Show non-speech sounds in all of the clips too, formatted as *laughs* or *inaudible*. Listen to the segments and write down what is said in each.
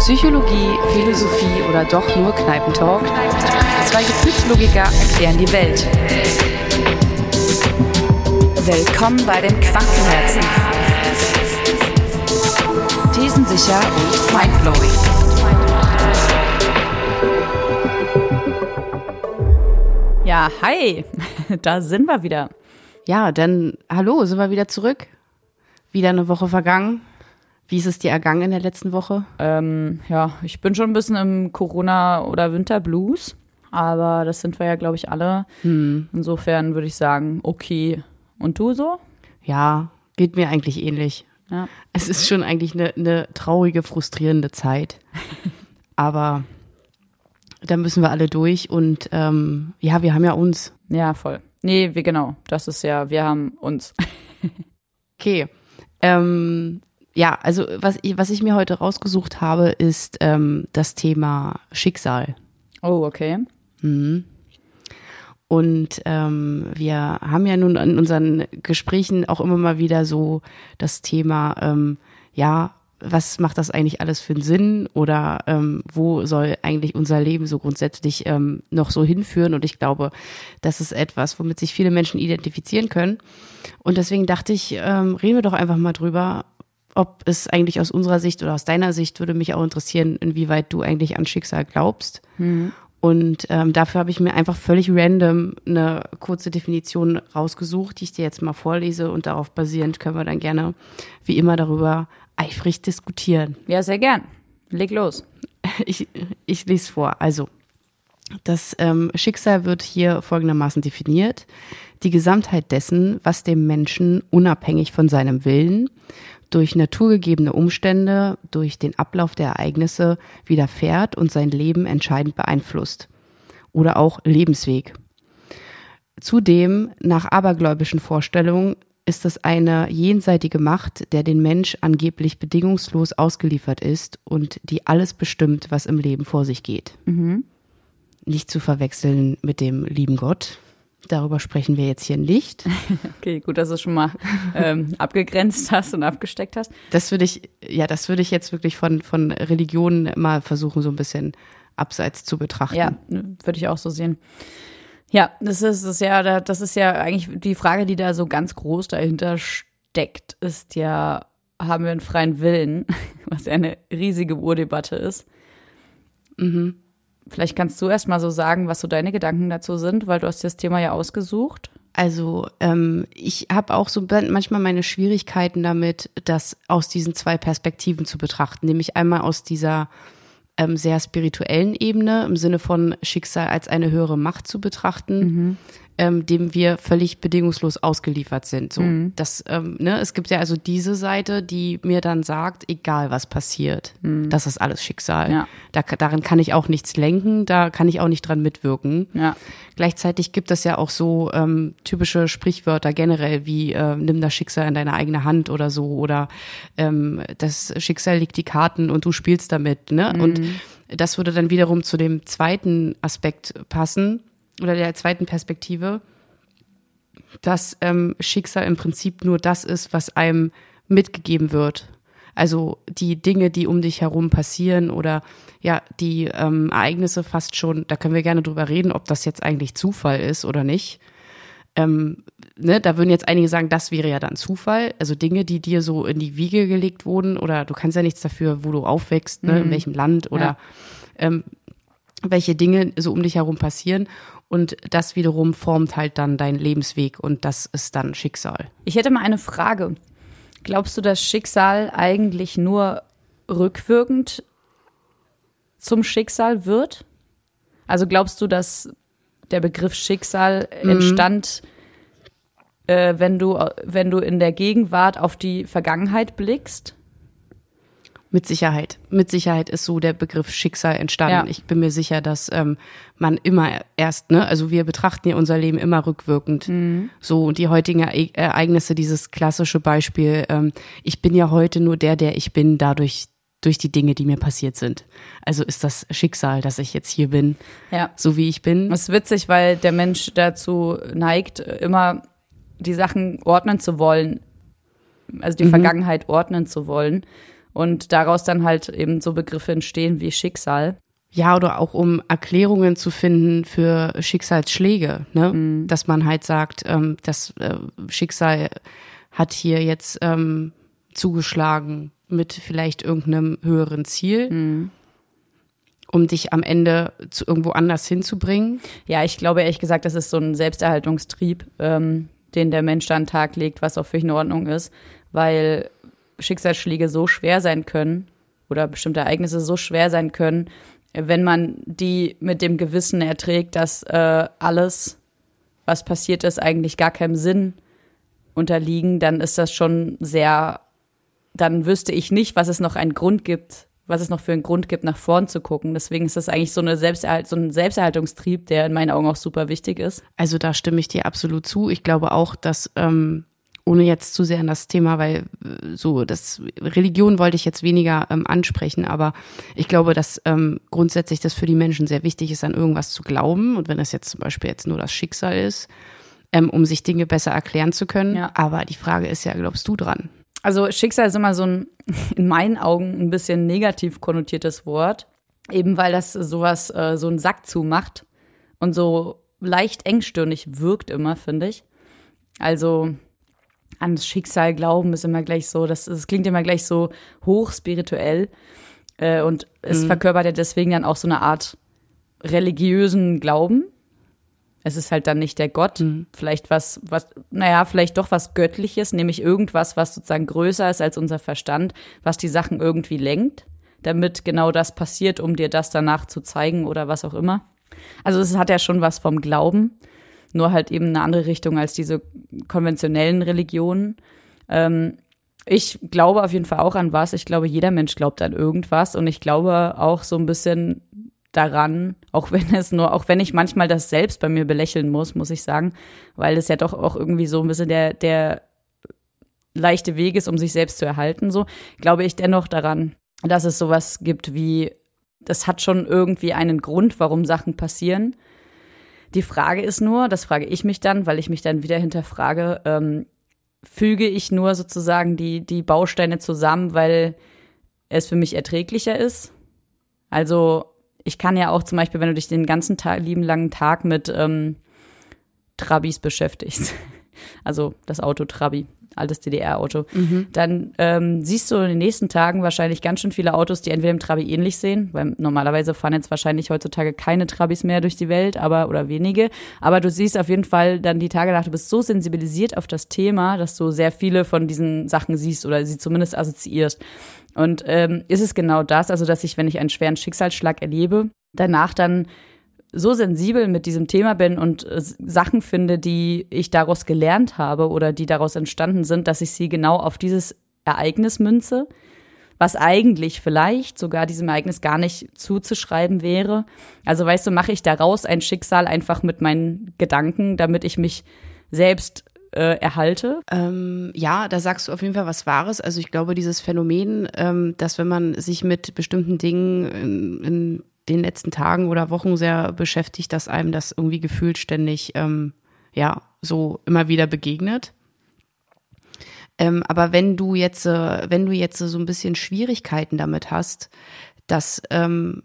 Psychologie, Philosophie oder doch nur Kneipentalk? Zwei Gefühlslogiker erklären die Welt. Willkommen bei den Quantenherzen. Thesensicher und mindblowing. Ja, hi, *laughs* da sind wir wieder. Ja, dann hallo, sind wir wieder zurück. Wieder eine Woche vergangen. Wie ist es dir ergangen in der letzten Woche? Ähm, ja, ich bin schon ein bisschen im Corona- oder Winterblues, aber das sind wir ja, glaube ich, alle. Hm. Insofern würde ich sagen, okay. Und du so? Ja, geht mir eigentlich ähnlich. Ja. Es ist schon eigentlich eine, eine traurige, frustrierende Zeit. *laughs* Aber da müssen wir alle durch und ähm, ja, wir haben ja uns. Ja, voll. Nee, wir genau. Das ist ja, wir haben uns. *laughs* Okay. Ähm, ja, also was ich, was ich mir heute rausgesucht habe, ist ähm, das Thema Schicksal. Oh, okay. Mhm. Und ähm, wir haben ja nun in unseren Gesprächen auch immer mal wieder so das Thema, ähm, ja, was macht das eigentlich alles für einen Sinn oder ähm, wo soll eigentlich unser Leben so grundsätzlich ähm, noch so hinführen? Und ich glaube, das ist etwas, womit sich viele Menschen identifizieren können. Und deswegen dachte ich, ähm, reden wir doch einfach mal drüber, ob es eigentlich aus unserer Sicht oder aus deiner Sicht würde mich auch interessieren, inwieweit du eigentlich an Schicksal glaubst. Und ähm, dafür habe ich mir einfach völlig random eine kurze Definition rausgesucht, die ich dir jetzt mal vorlese und darauf basierend können wir dann gerne wie immer darüber eifrig diskutieren. Ja, sehr gern. Leg los. *laughs* Ich, ich lese vor. Also, das ähm, Schicksal wird hier folgendermaßen definiert. Die Gesamtheit dessen, was dem Menschen unabhängig von seinem Willen durch naturgegebene Umstände, durch den Ablauf der Ereignisse widerfährt und sein Leben entscheidend beeinflusst. Oder auch Lebensweg. Zudem, nach abergläubischen Vorstellungen, ist es eine jenseitige Macht, der den Mensch angeblich bedingungslos ausgeliefert ist und die alles bestimmt, was im Leben vor sich geht. Nicht zu verwechseln mit dem lieben Gott. Darüber sprechen wir jetzt hier nicht. *laughs* Okay, gut, dass du es schon mal ähm, abgegrenzt hast und abgesteckt hast. Das würde ich, ja, das würde ich jetzt wirklich von, von Religionen mal versuchen, so ein bisschen abseits zu betrachten. Ja, würde ich auch so sehen. Ja, das ist, das ist ja, das ist ja eigentlich die Frage, die da so ganz groß dahinter steckt, ist ja, haben wir einen freien Willen, *laughs* was ja eine riesige Urdebatte ist. Mhm. Vielleicht kannst du erst mal so sagen, was so deine Gedanken dazu sind, weil du hast das Thema ja ausgesucht. Also ähm, ich habe auch so manchmal meine Schwierigkeiten damit, das aus diesen zwei Perspektiven zu betrachten, nämlich einmal aus dieser ähm, sehr spirituellen Ebene im Sinne von Schicksal als eine höhere Macht zu betrachten, ähm, dem wir völlig bedingungslos ausgeliefert sind. So, das, ähm, ne, es gibt ja also diese Seite, die mir dann sagt, egal was passiert, das ist alles Schicksal. Ja. Da, darin kann ich auch nichts lenken, da kann ich auch nicht dran mitwirken. Ja. Gleichzeitig gibt es ja auch so ähm, typische Sprichwörter generell wie äh, nimm das Schicksal in deine eigene Hand oder so oder ähm, das Schicksal legt die Karten und du spielst damit. Ne? Und das würde dann wiederum zu dem zweiten Aspekt passen oder der zweiten Perspektive, dass ähm, Schicksal im Prinzip nur das ist, was einem mitgegeben wird. Also die Dinge, die um dich herum passieren oder ja, die ähm, Ereignisse fast schon, da können wir gerne drüber reden, ob das jetzt eigentlich Zufall ist oder nicht. Ähm, ne, da würden jetzt einige sagen, das wäre ja dann Zufall. Also Dinge, die dir so in die Wiege gelegt wurden oder du kannst ja nichts dafür, wo du aufwächst, ne, in welchem Land oder Ja. ähm, welche Dinge so um dich herum passieren. Und das wiederum formt halt dann deinen Lebensweg und das ist dann Schicksal. Ich hätte mal eine Frage. Glaubst du, dass Schicksal eigentlich nur rückwirkend zum Schicksal wird? Also glaubst du, dass der Begriff Schicksal entstand, äh, wenn du wenn du in der Gegenwart auf die Vergangenheit blickst? Mit Sicherheit. Mit Sicherheit ist so der Begriff Schicksal entstanden. Ja. Ich bin mir sicher, dass ähm, man immer erst, ne, also wir betrachten ja unser Leben immer rückwirkend. So, und die heutigen Ere- Ereignisse, dieses klassische Beispiel, ähm, ich bin ja heute nur der, der ich bin, dadurch, durch die Dinge, die mir passiert sind. Also ist das Schicksal, dass ich jetzt hier bin, Ja. so wie ich bin. Das ist witzig, weil der Mensch dazu neigt, immer die Sachen ordnen zu wollen, also die Vergangenheit ordnen zu wollen. Und daraus dann halt eben so Begriffe entstehen wie Schicksal. Ja, oder auch um Erklärungen zu finden für Schicksalsschläge, ne? Mhm. Dass man halt sagt, ähm, das äh, Schicksal hat hier jetzt ähm, zugeschlagen mit vielleicht irgendeinem höheren Ziel. Mhm um dich am Ende zu irgendwo anders hinzubringen? Ja, ich glaube ehrlich gesagt, das ist so ein Selbsterhaltungstrieb, ähm, den der Mensch da an den Tag legt, was auch völlig in Ordnung ist, weil Schicksalsschläge so schwer sein können oder bestimmte Ereignisse so schwer sein können, wenn man die mit dem Gewissen erträgt, dass äh, alles, was passiert ist, eigentlich gar keinem Sinn unterliegen, dann ist das schon sehr, dann wüsste ich nicht, was es noch einen Grund gibt, was es noch für einen Grund gibt, nach vorn zu gucken. Deswegen ist das eigentlich so, eine Selbsterhalt, so ein Selbsterhaltungstrieb, der in meinen Augen auch super wichtig ist. Also da stimme ich dir absolut zu. Ich glaube auch, dass ähm, ohne jetzt zu sehr an das Thema, weil äh, so das Religion wollte ich jetzt weniger ähm, ansprechen, aber ich glaube, dass ähm, grundsätzlich das für die Menschen sehr wichtig ist, an irgendwas zu glauben. Und wenn das jetzt zum Beispiel jetzt nur das Schicksal ist, ähm, um sich Dinge besser erklären zu können. Ja. Aber die Frage ist ja, glaubst du dran? Also Schicksal ist immer so ein, *laughs* in meinen Augen, ein bisschen negativ konnotiertes Wort. Eben weil das sowas, äh, so einen Sack zumacht und so leicht engstirnig wirkt immer, finde ich. Also ans Schicksal glauben ist immer gleich so, das, das klingt immer gleich so hochspirituell. Äh, und es mhm. verkörpert ja deswegen dann auch so eine Art religiösen Glauben. Es ist halt dann nicht der Gott, mhm. vielleicht was, was, naja, vielleicht doch was Göttliches, nämlich irgendwas, was sozusagen größer ist als unser Verstand, was die Sachen irgendwie lenkt, damit genau das passiert, um dir das danach zu zeigen oder was auch immer. Also es hat ja schon was vom Glauben nur halt eben eine andere Richtung als diese konventionellen Religionen. Ähm, ich glaube auf jeden Fall auch an was. Ich glaube, jeder Mensch glaubt an irgendwas und ich glaube auch so ein bisschen daran, auch wenn es nur, auch wenn ich manchmal das selbst bei mir belächeln muss, muss ich sagen, weil es ja doch auch irgendwie so ein bisschen der, der leichte Weg ist, um sich selbst zu erhalten, so, glaube ich dennoch daran, dass es sowas gibt wie, das hat schon irgendwie einen Grund, warum Sachen passieren. Die Frage ist nur, das frage ich mich dann, weil ich mich dann wieder hinterfrage, ähm, füge ich nur sozusagen die, die Bausteine zusammen, weil es für mich erträglicher ist? Also ich kann ja auch zum Beispiel, wenn du dich den ganzen Tag, lieben langen Tag mit ähm, Trabis beschäftigst, *laughs* also das Auto Trabi, altes DDR-Auto, mhm. dann ähm, siehst du in den nächsten Tagen wahrscheinlich ganz schön viele Autos, die entweder im Trabi ähnlich sehen, weil normalerweise fahren jetzt wahrscheinlich heutzutage keine Trabis mehr durch die Welt, aber oder wenige. Aber du siehst auf jeden Fall dann die Tage nach, du bist so sensibilisiert auf das Thema, dass du sehr viele von diesen Sachen siehst oder sie zumindest assoziierst. Und ähm, ist es genau das, also dass ich, wenn ich einen schweren Schicksalsschlag erlebe, danach dann so sensibel mit diesem Thema bin und äh, Sachen finde, die ich daraus gelernt habe oder die daraus entstanden sind, dass ich sie genau auf dieses Ereignis münze, was eigentlich vielleicht sogar diesem Ereignis gar nicht zuzuschreiben wäre. Also weißt du, mache ich daraus ein Schicksal einfach mit meinen Gedanken, damit ich mich selbst äh, erhalte? Ähm, ja, da sagst du auf jeden Fall was Wahres. Also ich glaube, dieses Phänomen, ähm, dass wenn man sich mit bestimmten Dingen in, in den letzten Tagen oder Wochen sehr beschäftigt, dass einem das irgendwie gefühlt ständig, ähm, ja, so immer wieder begegnet. Ähm, aber wenn du jetzt, äh, wenn du jetzt so ein bisschen Schwierigkeiten damit hast, dass ähm,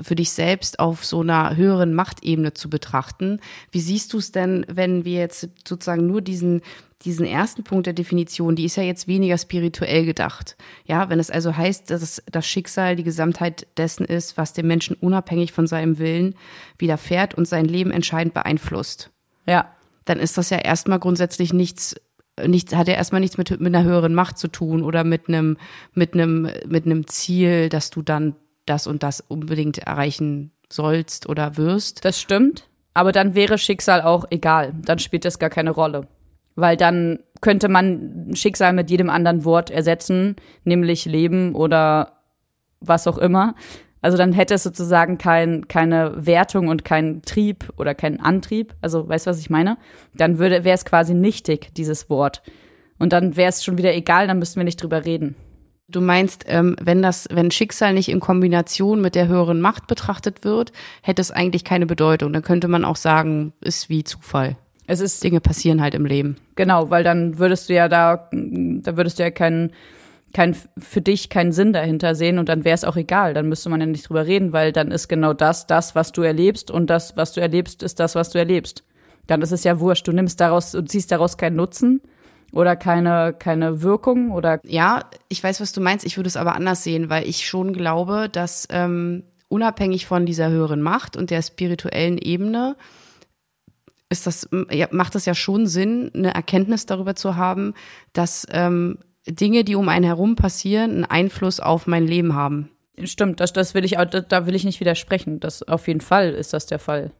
für dich selbst auf so einer höheren Machtebene zu betrachten. Wie siehst du es denn, wenn wir jetzt sozusagen nur diesen, diesen ersten Punkt der Definition, die ist ja jetzt weniger spirituell gedacht. Ja, wenn es also heißt, dass das Schicksal die Gesamtheit dessen ist, was dem Menschen unabhängig von seinem Willen widerfährt und sein Leben entscheidend beeinflusst. Ja. Dann ist das ja erstmal grundsätzlich nichts nichts, hat ja erstmal nichts mit, mit einer höheren Macht zu tun oder mit einem, mit einem, mit einem Ziel, dass du dann das und das unbedingt erreichen sollst oder wirst. Das stimmt. Aber dann wäre Schicksal auch egal. Dann spielt das gar keine Rolle. Weil dann könnte man Schicksal mit jedem anderen Wort ersetzen, nämlich Leben oder was auch immer. Also dann hätte es sozusagen kein, keine Wertung und keinen Trieb oder keinen Antrieb. Also weißt du, was ich meine? Dann würde wäre es quasi nichtig, dieses Wort. Und dann wäre es schon wieder egal, dann müssten wir nicht drüber reden. Du meinst, ähm, wenn das, wenn Schicksal nicht in Kombination mit der höheren Macht betrachtet wird, hätte es eigentlich keine Bedeutung. Dann könnte man auch sagen, ist wie Zufall. Es ist Dinge passieren halt im Leben. Genau, weil dann würdest du ja da, da würdest du ja keinen kein, für dich keinen Sinn dahinter sehen und dann wäre es auch egal. Dann müsste man ja nicht drüber reden, weil dann ist genau das, das, was du erlebst und das, was du erlebst, ist das, was du erlebst. Dann ist es ja wurscht. Du nimmst daraus und ziehst daraus keinen Nutzen oder keine, keine Wirkung oder. Ja, ich weiß, was du meinst. Ich würde es aber anders sehen, weil ich schon glaube, dass ähm, unabhängig von dieser höheren Macht und der spirituellen Ebene ist das, ja, macht es ja schon Sinn, eine Erkenntnis darüber zu haben, dass ähm, Dinge, die um einen herum passieren, einen Einfluss auf mein Leben haben. Stimmt, das, das will ich, da will ich nicht widersprechen. Das auf jeden Fall ist das der Fall.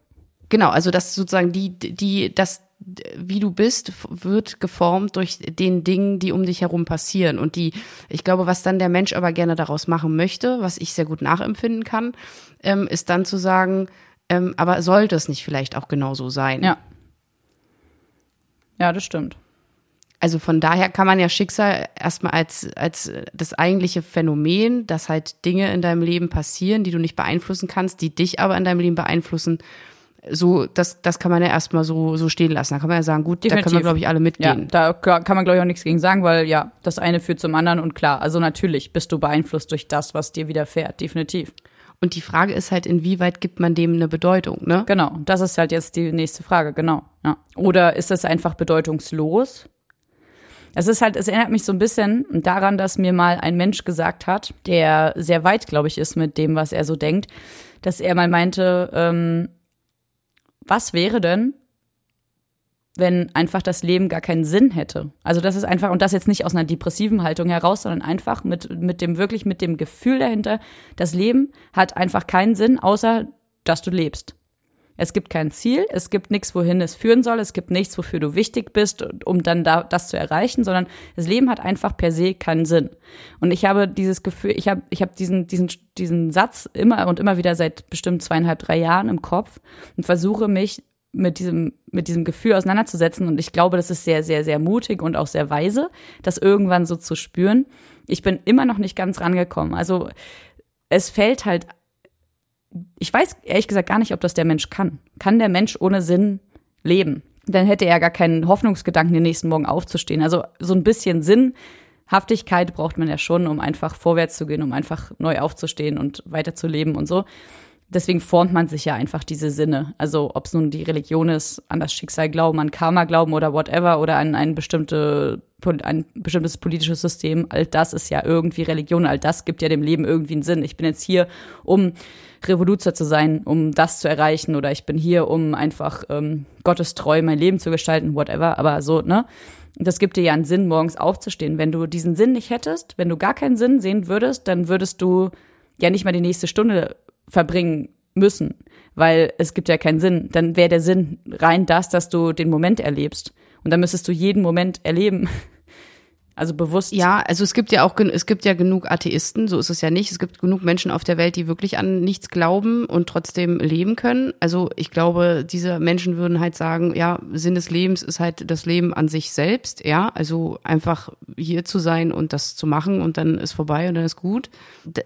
Genau, also das sozusagen die, die, das, wie du bist, wird geformt durch den Dingen, die um dich herum passieren. Und die, ich glaube, was dann der Mensch aber gerne daraus machen möchte, was ich sehr gut nachempfinden kann, ähm, ist dann zu sagen, ähm, aber sollte es nicht vielleicht auch genauso sein? Ja. Ja, das stimmt. Also von daher kann man ja Schicksal erstmal als, als das eigentliche Phänomen, dass halt Dinge in deinem Leben passieren, die du nicht beeinflussen kannst, die dich aber in deinem Leben beeinflussen, so, das, das kann man ja erstmal so, so stehen lassen. Da kann man ja sagen, gut, Definitiv. da können wir, glaube ich, alle mitgehen. Ja, da kann man, glaube ich, auch nichts gegen sagen, weil ja, das eine führt zum anderen und klar, also natürlich bist du beeinflusst durch das, was dir widerfährt, definitiv. Und die Frage ist halt, inwieweit gibt man dem eine Bedeutung, ne? Genau, das ist halt jetzt die nächste Frage, genau. Ja. Oder ist es einfach bedeutungslos? Es ist halt, es erinnert mich so ein bisschen daran, dass mir mal ein Mensch gesagt hat, der sehr weit, glaube ich, ist mit dem, was er so denkt, dass er mal meinte, ähm, was wäre denn, wenn einfach das Leben gar keinen Sinn hätte? Also das ist einfach, und das jetzt nicht aus einer depressiven Haltung heraus, sondern einfach mit, mit dem, wirklich mit dem Gefühl dahinter, das Leben hat einfach keinen Sinn, außer dass du lebst. Es gibt kein Ziel, es gibt nichts, wohin es führen soll, es gibt nichts, wofür du wichtig bist, um dann da, das zu erreichen, sondern das Leben hat einfach per se keinen Sinn. Und ich habe dieses Gefühl, ich habe ich habe diesen, diesen, diesen Satz immer und immer wieder seit bestimmt zweieinhalb, drei Jahren im Kopf und versuche mich mit diesem, mit diesem Gefühl auseinanderzusetzen. Und ich glaube, das ist sehr, sehr, sehr mutig und auch sehr weise, das irgendwann so zu spüren. Ich bin immer noch nicht ganz rangekommen. Also es fällt halt ich weiß ehrlich gesagt gar nicht, ob das der Mensch kann. Kann der Mensch ohne Sinn leben? Dann hätte er gar keinen Hoffnungsgedanken, den nächsten Morgen aufzustehen. Also so ein bisschen Sinnhaftigkeit braucht man ja schon, um einfach vorwärts zu gehen, um einfach neu aufzustehen und weiterzuleben und so. Deswegen formt man sich ja einfach diese Sinne. Also ob es nun die Religion ist, an das Schicksal glauben, an Karma glauben oder whatever oder an ein, bestimmte, ein bestimmtes politisches System, all das ist ja irgendwie Religion, all das gibt ja dem Leben irgendwie einen Sinn. Ich bin jetzt hier, um Revoluzer zu sein, um das zu erreichen oder ich bin hier, um einfach ähm, treu mein Leben zu gestalten, whatever, aber so, ne? Das gibt dir ja einen Sinn, morgens aufzustehen. Wenn du diesen Sinn nicht hättest, wenn du gar keinen Sinn sehen würdest, dann würdest du ja nicht mal die nächste Stunde verbringen müssen, weil es gibt ja keinen Sinn. Dann wäre der Sinn rein das, dass du den Moment erlebst. Und dann müsstest du jeden Moment erleben. *laughs* Also bewusst. Ja, also es gibt ja auch es gibt ja genug Atheisten, so ist es ja nicht. Es gibt genug Menschen auf der Welt, die wirklich an nichts glauben und trotzdem leben können. Also ich glaube, diese Menschen würden halt sagen, ja, Sinn des Lebens ist halt das Leben an sich selbst, ja, also einfach hier zu sein und das zu machen und dann ist vorbei und dann ist gut.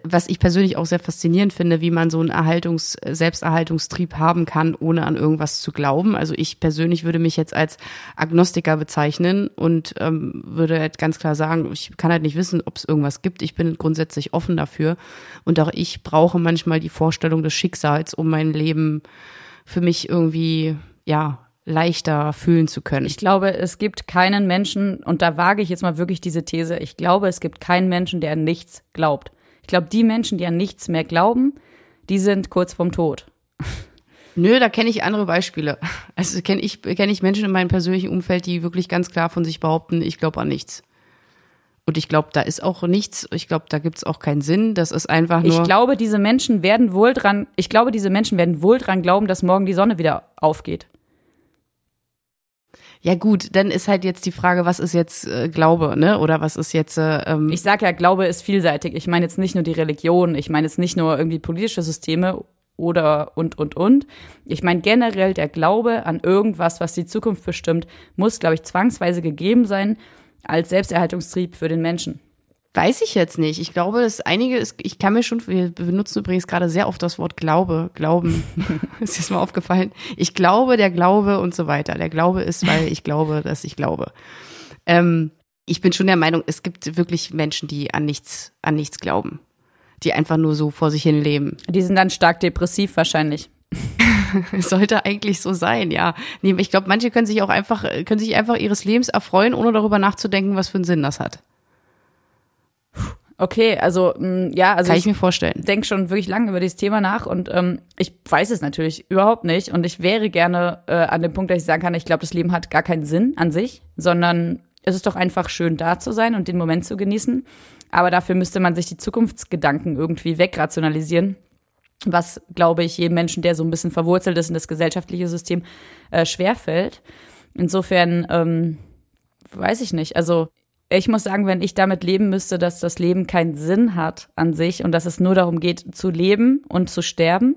Was ich persönlich auch sehr faszinierend finde, wie man so einen Erhaltungs Selbsterhaltungstrieb haben kann, ohne an irgendwas zu glauben. Also ich persönlich würde mich jetzt als Agnostiker bezeichnen und ähm, würde halt ganz klar sagen, ich kann halt nicht wissen, ob es irgendwas gibt. Ich bin grundsätzlich offen dafür. Und auch ich brauche manchmal die Vorstellung des Schicksals, um mein Leben für mich irgendwie, ja, leichter fühlen zu können. Ich glaube, es gibt keinen Menschen, und da wage ich jetzt mal wirklich diese These, ich glaube, es gibt keinen Menschen, der an nichts glaubt. Ich glaube, die Menschen, die an nichts mehr glauben, die sind kurz vorm Tod. Nö, da kenne ich andere Beispiele. Also kenne ich, kenn ich Menschen in meinem persönlichen Umfeld, die wirklich ganz klar von sich behaupten, ich glaube an nichts. Und ich glaube, da ist auch nichts, ich glaube, da gibt es auch keinen Sinn. Das ist einfach nur. Ich glaube, diese Menschen werden wohl dran, ich glaube, diese Menschen werden wohl dran glauben, dass morgen die Sonne wieder aufgeht. Ja gut, dann ist halt jetzt die Frage, was ist jetzt äh, Glaube, ne? Oder was ist jetzt? Äh, ähm ich sag ja, Glaube ist vielseitig. Ich meine jetzt nicht nur die Religion, ich meine jetzt nicht nur irgendwie politische Systeme oder und und und. Ich meine generell der Glaube an irgendwas, was die Zukunft bestimmt, muss, glaube ich, zwangsweise gegeben sein als Selbsterhaltungstrieb für den Menschen? Weiß ich jetzt nicht. Ich glaube, dass einige, ich kann mir schon, wir benutzen übrigens gerade sehr oft das Wort Glaube, Glauben. *laughs* ist jetzt mal aufgefallen. Ich glaube, der Glaube und so weiter. Der Glaube ist, weil ich glaube, dass ich glaube. Ähm, Ich bin schon der Meinung, es gibt wirklich Menschen, die an nichts, an nichts glauben. Die einfach nur so vor sich hin leben. Die sind dann stark depressiv wahrscheinlich. *laughs* *laughs* Sollte eigentlich so sein, ja. Nee, ich glaube, manche können sich auch einfach, können sich einfach ihres Lebens erfreuen, ohne darüber nachzudenken, was für einen Sinn das hat. Okay, also mh, ja, also Kann ich, mir vorstellen. denke schon wirklich lange über dieses Thema nach und ähm, ich weiß es natürlich überhaupt nicht und ich wäre gerne äh, an dem Punkt, dass ich sagen kann, ich glaube, das Leben hat gar keinen Sinn an sich, sondern es ist doch einfach schön da zu sein und den Moment zu genießen. Aber dafür müsste man sich die Zukunftsgedanken irgendwie wegrationalisieren, was, glaube ich, jedem Menschen, der so ein bisschen verwurzelt ist in das gesellschaftliche System, äh, schwerfällt. Insofern ähm, weiß ich nicht. Also ich muss sagen, wenn ich damit leben müsste, dass das Leben keinen Sinn hat an sich und dass es nur darum geht, zu leben und zu sterben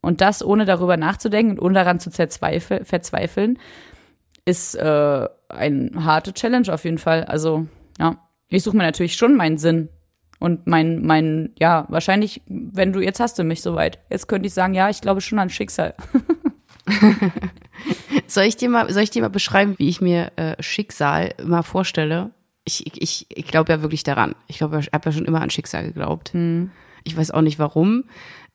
und das ohne darüber nachzudenken und ohne daran zu verzweifeln, ist äh, eine harte Challenge auf jeden Fall. Also, ja, ich suche mir natürlich schon meinen Sinn. Und mein, mein, ja, wahrscheinlich, wenn du, jetzt hast du mich soweit. Jetzt könnte ich sagen, ja, ich glaube schon an Schicksal. *laughs* soll ich dir mal, soll ich dir mal beschreiben, wie ich mir äh, Schicksal mal vorstelle? Ich, ich, ich glaube ja wirklich daran. Ich glaube, ich habe ja schon immer an Schicksal geglaubt. Hm. Ich weiß auch nicht warum.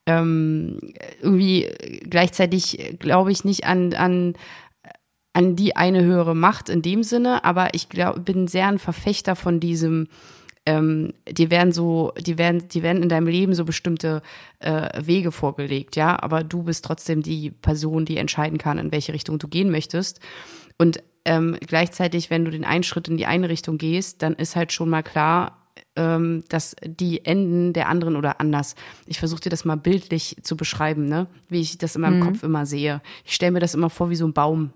Ähm, irgendwie gleichzeitig glaube ich nicht an, an, an die eine höhere Macht in dem Sinne, aber ich glaub, bin sehr ein Verfechter von diesem, ähm, die werden so, die werden, die werden in deinem Leben so bestimmte äh, Wege vorgelegt, ja, aber du bist trotzdem die Person, die entscheiden kann, in welche Richtung du gehen möchtest. Und ähm, gleichzeitig, wenn du den einen Schritt in die eine Richtung gehst, dann ist halt schon mal klar, ähm, dass die Enden der anderen oder anders. Ich versuche dir das mal bildlich zu beschreiben, ne? wie ich das in meinem mhm. Kopf immer sehe. Ich stelle mir das immer vor wie so ein Baum.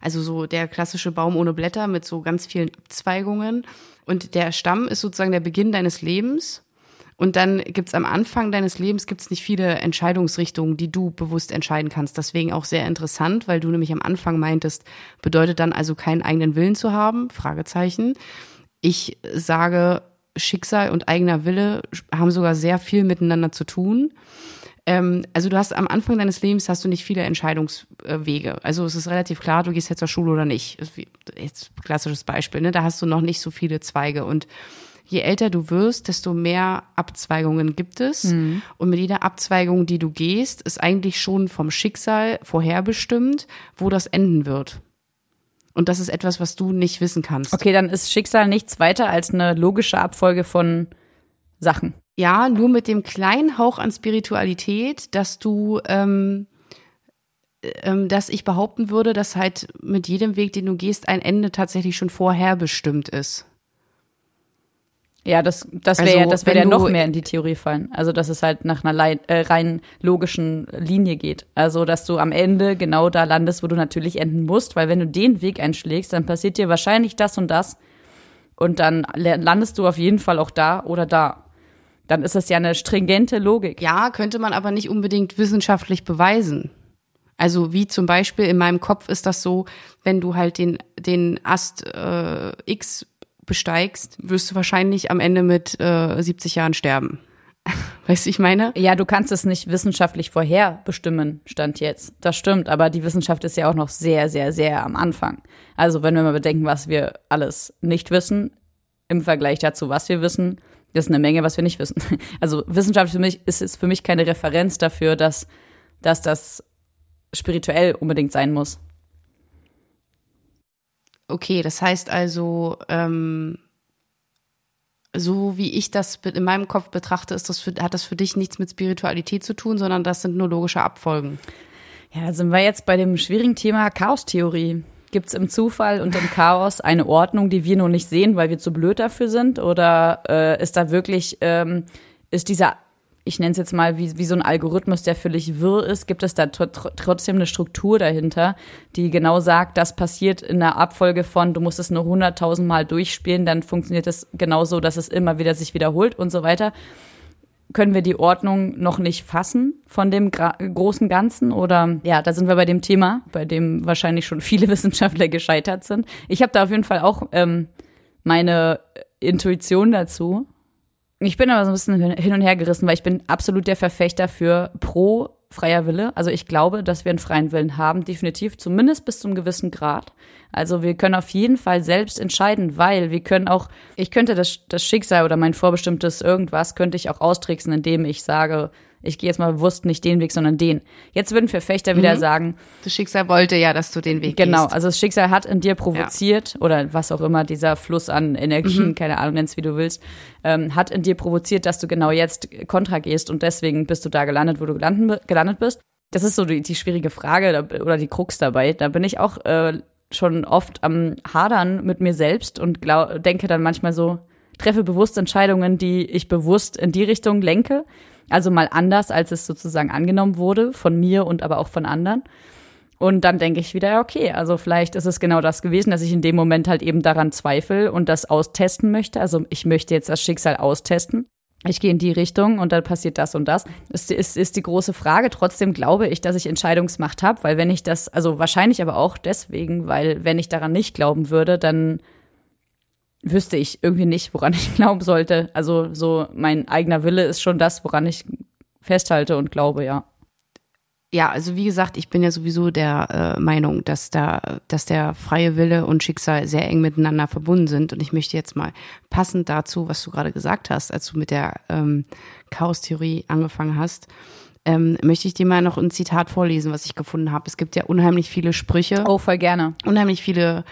Also so der klassische Baum ohne Blätter mit so ganz vielen Abzweigungen. Und der Stamm ist sozusagen der Beginn deines Lebens. Und dann gibt's am Anfang deines Lebens gibt's nicht viele Entscheidungsrichtungen, die du bewusst entscheiden kannst. Deswegen auch sehr interessant, weil du nämlich am Anfang meintest, bedeutet dann also keinen eigenen Willen zu haben? Fragezeichen. Ich sage, Schicksal und eigener Wille haben sogar sehr viel miteinander zu tun. Ähm, also du hast am Anfang deines Lebens hast du nicht viele Entscheidungswege. Also es ist relativ klar, du gehst jetzt zur Schule oder nicht. Jetzt klassisches Beispiel, ne? Da hast du noch nicht so viele Zweige und je älter du wirst, desto mehr Abzweigungen gibt es. Mhm. Und mit jeder Abzweigung, die du gehst, ist eigentlich schon vom Schicksal vorherbestimmt, wo das enden wird. Und das ist etwas, was du nicht wissen kannst. Okay, dann ist Schicksal nichts weiter als eine logische Abfolge von Sachen. Ja, nur mit dem kleinen Hauch an Spiritualität, dass du, ähm, ähm, dass ich behaupten würde, dass halt mit jedem Weg, den du gehst, ein Ende tatsächlich schon vorherbestimmt ist. Ja, das, das wäre also, ja, das wäre ja noch mehr in die Theorie fallen. Also, dass es halt nach einer äh, rein logischen Linie geht. Also, dass du am Ende genau da landest, wo du natürlich enden musst, weil wenn du den Weg einschlägst, dann passiert dir wahrscheinlich das und das. Und dann landest du auf jeden Fall auch da oder da. Dann ist das ja eine stringente Logik. Ja, könnte man aber nicht unbedingt wissenschaftlich beweisen. Also wie zum Beispiel in meinem Kopf ist das so, wenn du halt den, den Ast äh, X besteigst, wirst du wahrscheinlich am Ende mit äh, 70 Jahren sterben. *laughs* Weißt du, ich meine? Ja, du kannst es nicht wissenschaftlich vorherbestimmen, stand jetzt. Das stimmt, aber die Wissenschaft ist ja auch noch sehr, sehr, sehr am Anfang. Also, wenn wir mal bedenken, was wir alles nicht wissen, im Vergleich dazu, was wir wissen, das ist eine Menge, was wir nicht wissen. *laughs* Also, Wissenschaft für mich ist, ist für mich keine Referenz dafür, dass, dass das spirituell unbedingt sein muss. Okay, das heißt also, ähm, so wie ich das in meinem Kopf betrachte, ist das für, hat das für dich nichts mit Spiritualität zu tun, sondern das sind nur logische Abfolgen. Ja, da sind wir jetzt bei dem schwierigen Thema Chaostheorie. Gibt es im Zufall und im Chaos eine Ordnung, die wir noch nicht sehen, weil wir zu blöd dafür sind? Oder äh, ist da wirklich, ähm, ist dieser ich nenne es jetzt mal wie, wie so ein Algorithmus, der völlig wirr ist, gibt es da trotzdem eine Struktur dahinter, die genau sagt, das passiert in der Abfolge von, du musst es nur hunderttausend Mal durchspielen, dann funktioniert es genauso, dass es immer wieder sich wiederholt und so weiter. Können wir die Ordnung noch nicht fassen von dem großen Ganzen? Oder ja, da sind wir bei dem Thema, bei dem wahrscheinlich schon viele *laughs* Wissenschaftler gescheitert sind. Ich habe da auf jeden Fall auch ähm, meine Intuition dazu ich bin aber so ein bisschen hin und her gerissen, weil ich bin absolut der Verfechter für pro freier Wille. Also ich glaube, dass wir einen freien Willen haben, definitiv, zumindest bis zum gewissen Grad. Also wir können auf jeden Fall selbst entscheiden, weil wir können auch, ich könnte das, das Schicksal oder mein vorbestimmtes irgendwas könnte ich auch austricksen, indem ich sage, ich gehe jetzt mal bewusst nicht den Weg, sondern den. Jetzt würden Verfechter wieder Mhm. sagen, Das Schicksal wollte ja, dass du den Weg genau, gehst. also das Schicksal hat in dir provoziert oder was auch immer, dieser Fluss an Energien, Mhm. keine Ahnung, nenn's wie du willst, ähm, hat in dir provoziert, dass du genau jetzt kontra gehst und deswegen bist du da gelandet, wo du gelandet, gelandet bist. Das ist so die, die schwierige Frage oder die Krux dabei. Da bin ich auch äh, schon oft am Hadern mit mir selbst und glaub, denke dann manchmal so, treffe bewusst Entscheidungen, die ich bewusst in die Richtung lenke. Also mal anders, als es sozusagen angenommen wurde, von mir und aber auch von anderen. Und dann denke ich wieder, okay, also vielleicht ist es genau das gewesen, dass ich in dem Moment halt eben daran zweifle und das austesten möchte. Also ich möchte jetzt das Schicksal austesten. Ich gehe in die Richtung und dann passiert das und das. Das ist, ist die große Frage. Trotzdem glaube ich, dass ich Entscheidungsmacht habe, weil wenn ich das, also wahrscheinlich aber auch deswegen, weil wenn ich daran nicht glauben würde, dann wüsste ich irgendwie nicht, woran *laughs* ich glauben sollte. Also so mein eigener Wille ist schon das, woran ich festhalte und glaube, ja. Ja, also wie gesagt, ich bin ja sowieso der äh, Meinung, dass da, dass der freie Wille und Schicksal sehr eng miteinander verbunden sind. Und ich möchte jetzt mal passend dazu, was du gerade gesagt hast, als du mit der ähm, Chaos-Theorie angefangen hast, ähm, möchte ich dir mal noch ein Zitat vorlesen, was ich gefunden habe. Es gibt ja unheimlich viele Sprüche, Oh, voll gerne. unheimlich viele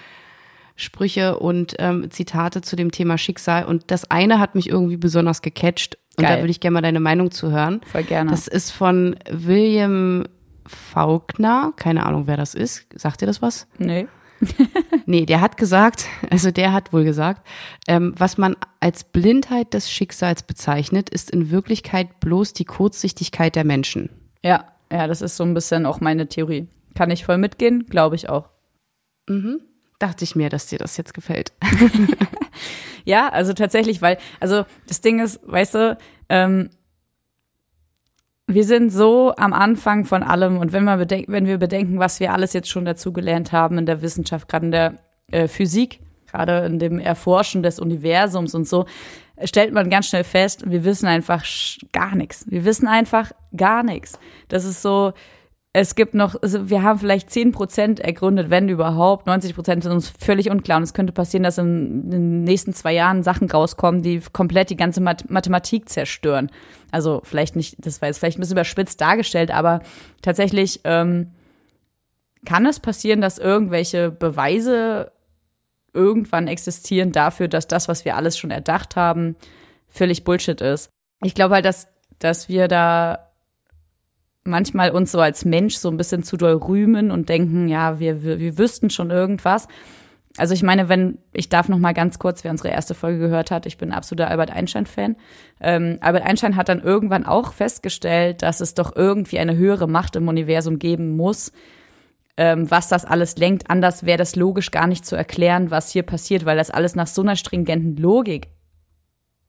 Sprüche und ähm, Zitate zu dem Thema Schicksal. Und das eine hat mich irgendwie besonders gecatcht. Und Geil. da würde ich gerne mal deine Meinung zu hören. Voll gerne. Das ist von William Faulkner. Keine Ahnung, wer das ist. Sagt dir das was? nee. *laughs* *laughs* Nee, der hat gesagt, also der hat wohl gesagt, ähm, was man als Blindheit des Schicksals bezeichnet, ist in Wirklichkeit bloß die Kurzsichtigkeit der Menschen. Ja, ja, das ist so ein bisschen auch meine Theorie. Kann ich voll mitgehen? Glaube ich auch. Dachte ich mir, dass dir das jetzt gefällt. *laughs* Ja, also tatsächlich, weil, also das Ding ist, weißt du, ähm, wir sind so am Anfang von allem und wenn, wir bedenken, wenn wir bedenken, was wir alles jetzt schon dazugelernt haben in der Wissenschaft, gerade in der äh, Physik, gerade in dem Erforschen des Universums und so, stellt man ganz schnell fest, wir wissen einfach gar nichts. Wir wissen einfach gar nichts. Das ist so, es gibt noch, also wir haben vielleicht 10 Prozent ergründet, wenn überhaupt. 90 Prozent sind uns völlig unklar. Und es könnte passieren, dass in, den nächsten zwei Jahren Sachen rauskommen, die komplett die ganze Math Mathematik zerstören. Also vielleicht nicht, das war jetzt vielleicht ein bisschen überspitzt dargestellt, aber tatsächlich ähm, kann es passieren, dass irgendwelche Beweise irgendwann existieren dafür, dass das, was wir alles schon erdacht haben, völlig Bullshit ist. Ich glaube halt, dass, dass wir da manchmal uns so als Mensch so ein bisschen zu doll rühmen und denken, ja, wir, wir, wir wüssten schon irgendwas. Also ich meine, wenn, ich darf noch mal ganz kurz, wer unsere erste Folge gehört hat, ich bin absoluter Albert Einstein-Fan. Ähm, Albert Einstein hat dann irgendwann auch festgestellt, dass es doch irgendwie eine höhere Macht im Universum geben muss, ähm, was das alles lenkt. Anders wäre das logisch gar nicht zu erklären, was hier passiert, weil das alles nach so einer stringenten Logik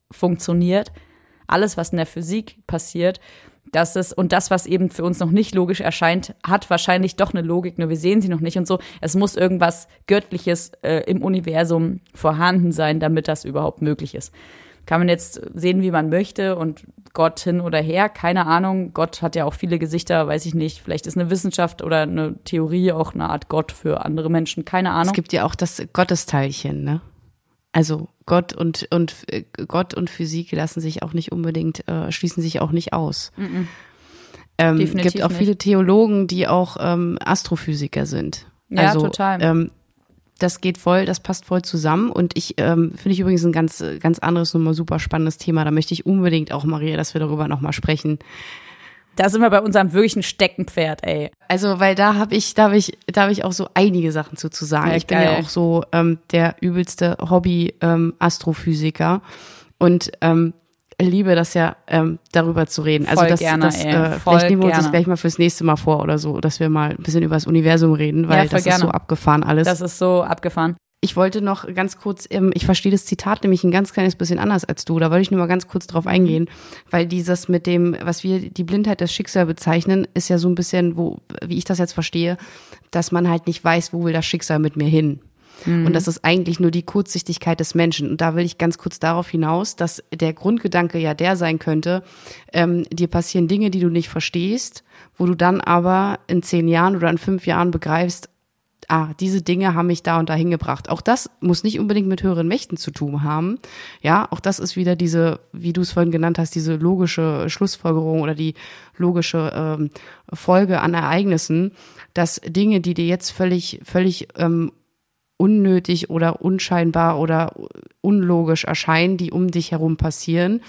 funktioniert. Alles, was in der Physik passiert, dass es und das, was eben für uns noch nicht logisch erscheint, hat wahrscheinlich doch eine Logik, nur wir sehen sie noch nicht und so. Es muss irgendwas Göttliches äh, im Universum vorhanden sein, damit das überhaupt möglich ist. Kann man jetzt sehen, wie man möchte und Gott hin oder her, keine Ahnung. Gott hat ja auch viele Gesichter, weiß ich nicht. Vielleicht ist eine Wissenschaft oder eine Theorie auch eine Art Gott für andere Menschen, keine Ahnung. Es gibt ja auch das Gottesteilchen, ne? Also Gott und, und äh, Gott und Physik lassen sich auch nicht unbedingt, äh, schließen sich auch nicht aus. Ähm, Definitiv gibt auch nicht. viele Theologen, die auch ähm, Astrophysiker sind. Ja, also, total. Ähm, das geht voll, das passt voll zusammen. Und ich ähm, finde ich übrigens ein ganz, ganz anderes, nochmal super spannendes Thema. Da möchte ich unbedingt auch, Maria, dass wir darüber nochmal sprechen. Da sind wir bei unserem wirklichen Steckenpferd, ey. Also, weil da habe ich, da habe ich, da habe ich auch so einige Sachen zu, zu sagen. Ja, ich bin ja geil. auch so ähm, der übelste Hobby-Astrophysiker und ähm, liebe das ja, ähm, darüber zu reden. also Voll das, gerne, das äh, vielleicht nehmen wir uns das gerne. gleich mal fürs nächste Mal vor oder so, dass wir mal ein bisschen über das Universum reden, weil Ja, das ist so gerne. abgefahren alles. Das ist so abgefahren. Ich wollte noch ganz kurz, ich verstehe das Zitat nämlich ein ganz kleines bisschen anders als du. Da wollte ich nur mal ganz kurz drauf eingehen, weil dieses mit dem, was wir die Blindheit des Schicksals bezeichnen, ist ja so ein bisschen, wo, wie ich das jetzt verstehe, dass man halt nicht weiß, wo will das Schicksal mit mir hin. Und das ist eigentlich nur die Kurzsichtigkeit des Menschen. Und da will ich ganz kurz darauf hinaus, dass der Grundgedanke ja der sein könnte, ähm, dir passieren Dinge, die du nicht verstehst, wo du dann aber in zehn Jahren oder in fünf Jahren begreifst, ah, diese Dinge haben mich da und dahin gebracht. Auch das muss nicht unbedingt mit höheren Mächten zu tun haben. Ja, auch das ist wieder diese, wie du es vorhin genannt hast, diese logische Schlussfolgerung oder die logische ähm, Folge an Ereignissen, dass Dinge, die dir jetzt völlig, völlig ähm, unnötig oder unscheinbar oder unlogisch erscheinen, die um dich herum passieren,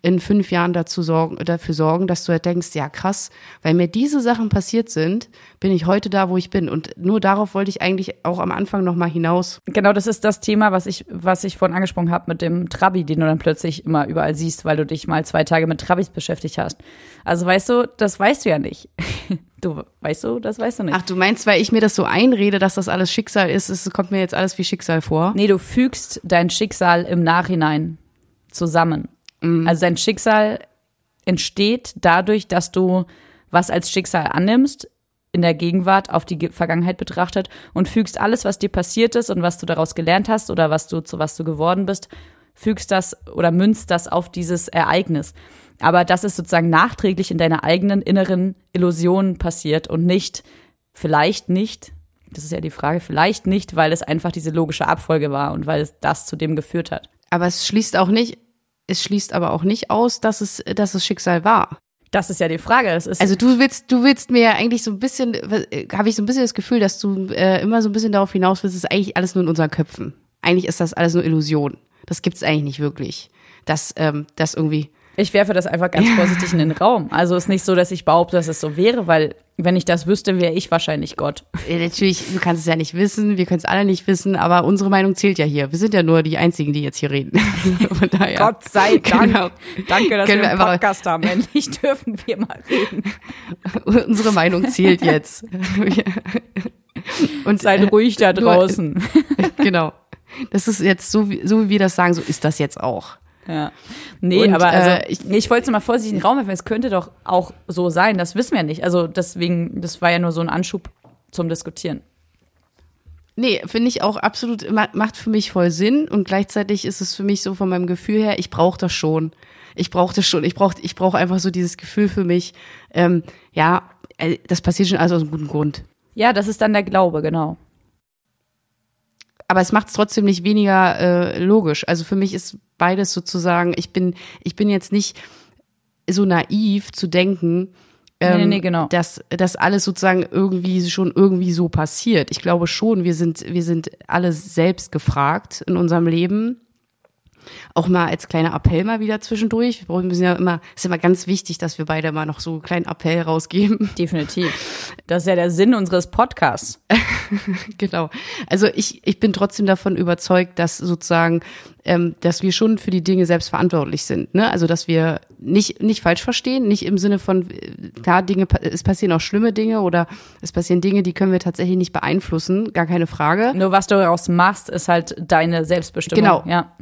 in fünf Jahren dazu sorgen, dafür sorgen, dass du halt denkst, ja krass, weil mir diese Sachen passiert sind, bin ich heute da, wo ich bin. Und nur darauf wollte ich eigentlich auch am Anfang nochmal hinaus. Genau, das ist das Thema, was ich, was ich vorhin angesprochen habe mit dem Trabi, den du dann plötzlich immer überall siehst, weil du dich mal zwei Tage mit Trabis beschäftigt hast. Also weißt du, das weißt du ja nicht. *laughs* Du weißt du, das weißt du nicht. Ach, du meinst, weil ich mir das so einrede, dass das alles Schicksal ist, es kommt mir jetzt alles wie Schicksal vor? Nee, du fügst dein Schicksal im Nachhinein zusammen. Mhm. Also dein Schicksal entsteht dadurch, dass du was als Schicksal annimmst, in der Gegenwart auf die Vergangenheit betrachtet und fügst alles, was dir passiert ist und was du daraus gelernt hast oder was du zu was du geworden bist, fügst das oder münzt das auf dieses Ereignis. Aber das ist sozusagen nachträglich in deiner eigenen inneren Illusion passiert und nicht, vielleicht nicht, das ist ja die Frage, vielleicht nicht, weil es einfach diese logische Abfolge war und weil es das zu dem geführt hat. Aber es schließt auch nicht, es schließt aber auch nicht aus, dass es, dass es Schicksal war. Das ist ja die Frage. also du willst, du willst mir ja eigentlich so ein bisschen, habe ich so ein bisschen das Gefühl, dass du äh, immer so ein bisschen darauf hinaus willst, es ist eigentlich alles nur in unseren Köpfen. Eigentlich ist das alles nur Illusion. Das gibt es eigentlich nicht wirklich. Dass ähm, das irgendwie ich werfe das einfach ganz vorsichtig in den Raum. Also ist nicht so, dass ich behaupte, dass es so wäre, weil wenn ich das wüsste, wäre ich wahrscheinlich Gott. Ja, natürlich, du kannst es ja nicht wissen, wir können es alle nicht wissen, aber unsere Meinung zählt ja hier. Wir sind ja nur die Einzigen, die jetzt hier reden. *laughs* Von daher. Gott sei Dank. Genau. Danke, dass wir einen Podcast haben. Endlich dürfen wir mal reden. unsere Meinung zählt jetzt. *laughs* Und seid ruhig da draußen. *laughs* genau. Das ist jetzt so, wie, so wie wir das sagen, so ist das jetzt auch. Ja. Nee, und, aber also äh, ich, ich wollte es mal vorsichtig in den Raum werfen. Es könnte doch auch so sein. Das wissen wir nicht. Also deswegen, das war ja nur so ein Anschub zum Diskutieren. Nee, finde ich auch absolut, macht für mich voll Sinn und gleichzeitig ist es für mich so von meinem Gefühl her, ich brauche das schon. Ich brauche das schon. Ich brauche ich brauch einfach so dieses Gefühl für mich, ähm, ja, äh, das passiert schon alles aus einem guten Grund. Ja, das ist dann der Glaube, genau aber es macht es trotzdem nicht weniger äh, logisch. Also für mich ist beides sozusagen, ich bin, ich bin jetzt nicht so naiv zu denken, ähm, nee, nee, genau. dass das alles sozusagen irgendwie schon irgendwie so passiert. Ich glaube schon, wir sind, wir sind alle selbst gefragt in unserem Leben auch mal als kleiner Appell mal wieder zwischendurch. Wir müssen ja immer, ist immer ganz wichtig, dass wir beide mal noch so einen kleinen Appell rausgeben. Definitiv. Das ist ja der Sinn unseres Podcasts. *laughs* *laughs* genau. Also ich, ich bin trotzdem davon überzeugt, dass sozusagen, ähm, dass wir schon für die Dinge selbst verantwortlich sind. Ne? Also dass wir nicht, nicht falsch verstehen, nicht im Sinne von, klar, Dinge, es passieren auch schlimme Dinge oder es passieren Dinge, die können wir tatsächlich nicht beeinflussen, gar keine Frage. Nur was du daraus machst, ist halt deine Selbstbestimmung. Genau. Ja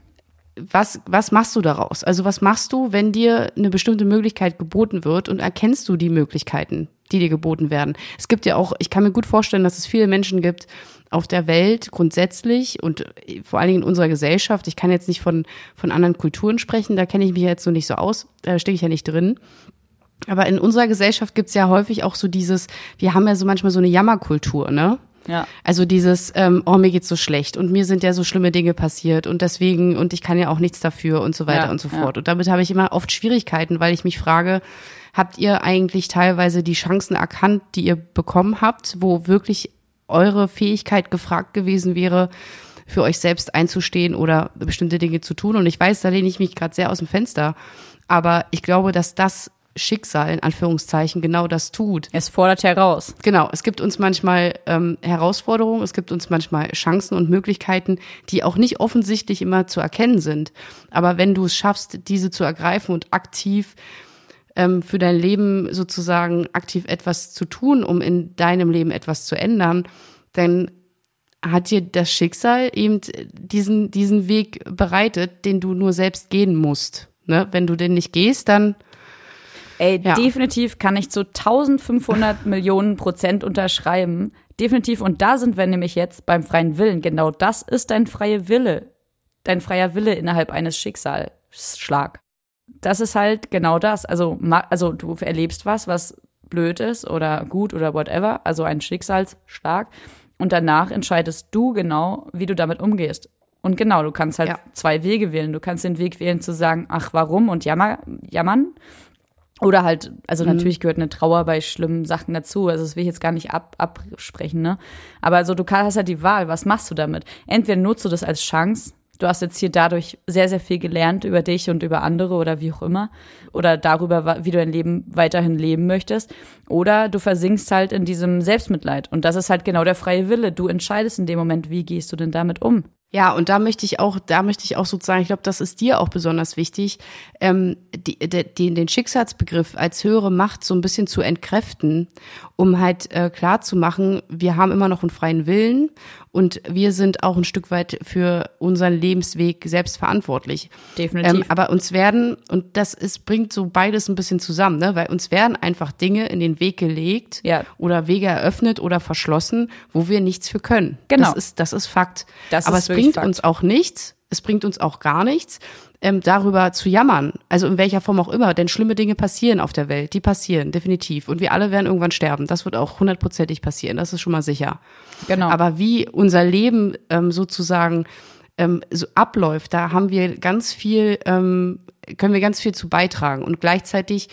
was, was machst du daraus? Also was machst du, wenn dir eine bestimmte Möglichkeit geboten wird und erkennst du die Möglichkeiten, die dir geboten werden? Es gibt ja auch, ich kann mir gut vorstellen, dass es viele Menschen gibt auf der Welt grundsätzlich und vor allen Dingen in unserer Gesellschaft. Ich kann jetzt nicht von, von anderen Kulturen sprechen, da kenne ich mich jetzt so nicht so aus, da stecke ich ja nicht drin. Aber in unserer Gesellschaft gibt es ja häufig auch so dieses, wir haben ja so manchmal so eine Jammerkultur, ne? Ja. Also dieses, ähm, oh, mir geht's so schlecht und mir sind ja so schlimme Dinge passiert und deswegen, und ich kann ja auch nichts dafür und so weiter ja, und so fort. Ja. Und damit habe ich immer oft Schwierigkeiten, weil ich mich frage, habt ihr eigentlich teilweise die Chancen erkannt, die ihr bekommen habt, wo wirklich eure Fähigkeit gefragt gewesen wäre, für euch selbst einzustehen oder bestimmte Dinge zu tun? Und ich weiß, da lehne ich mich gerade sehr aus dem Fenster. Aber ich glaube, dass das Schicksal in Anführungszeichen genau das tut. Es fordert heraus. Genau, es gibt uns manchmal ähm, Herausforderungen, es gibt uns manchmal Chancen und Möglichkeiten, die auch nicht offensichtlich immer zu erkennen sind. Aber wenn du es schaffst, diese zu ergreifen und aktiv ähm, für dein Leben sozusagen aktiv etwas zu tun, um in deinem Leben etwas zu ändern, dann hat dir das Schicksal eben diesen, diesen Weg bereitet, den du nur selbst gehen musst. Ne? Wenn du den nicht gehst, dann Ey, ja. definitiv kann ich zu 1500 *laughs* Millionen Prozent unterschreiben. Definitiv. Und da sind wir nämlich jetzt beim freien Willen. Genau das ist dein freier Wille. Dein freier Wille innerhalb eines Schicksalsschlag. Das ist halt genau das. Also, also du erlebst was, was blöd ist oder gut oder whatever. Also ein Schicksalsschlag. Und danach entscheidest du genau, wie du damit umgehst. Und genau, du kannst halt Ja. zwei Wege wählen. Du kannst den Weg wählen zu sagen, ach, warum und jammer, jammern. Oder halt, also natürlich gehört eine Trauer bei schlimmen Sachen dazu. Also das will ich jetzt gar nicht ab, absprechen, ne? Aber also du hast halt die Wahl, was machst du damit? Entweder nutzt du das als Chance. Du hast jetzt hier dadurch sehr, sehr viel gelernt über dich und über andere oder wie auch immer. Oder darüber, wie du dein Leben weiterhin leben möchtest. Oder du versinkst halt in diesem Selbstmitleid. Und das ist halt genau der freie Wille. Du entscheidest in dem Moment, wie gehst du denn damit um? Ja, und da möchte ich auch, da möchte ich auch sozusagen, ich glaube, das ist dir auch besonders wichtig, ähm, die, de, den, Schicksalsbegriff als höhere Macht so ein bisschen zu entkräften, um halt äh, klar zu machen, wir haben immer noch einen freien Willen und wir sind auch ein Stück weit für unseren Lebensweg selbst verantwortlich. Definitiv. Ähm, aber uns werden, und das ist, bringt so beides ein bisschen zusammen, ne? weil uns werden einfach Dinge in den Weg gelegt Ja. oder Wege eröffnet oder verschlossen, wo wir nichts für können. Genau. Das ist, das ist Fakt. Das aber ist bringt Fakt. uns auch nichts, es bringt uns auch gar nichts, ähm, darüber zu jammern. Also in welcher Form auch immer, denn schlimme Dinge passieren auf der Welt, die passieren, definitiv. Und wir alle werden irgendwann sterben. Das wird auch hundertprozentig passieren, das ist schon mal sicher. Genau. Aber wie unser Leben ähm, sozusagen ähm, so abläuft, da haben wir ganz viel, ähm, können wir ganz viel zu beitragen. Und gleichzeitig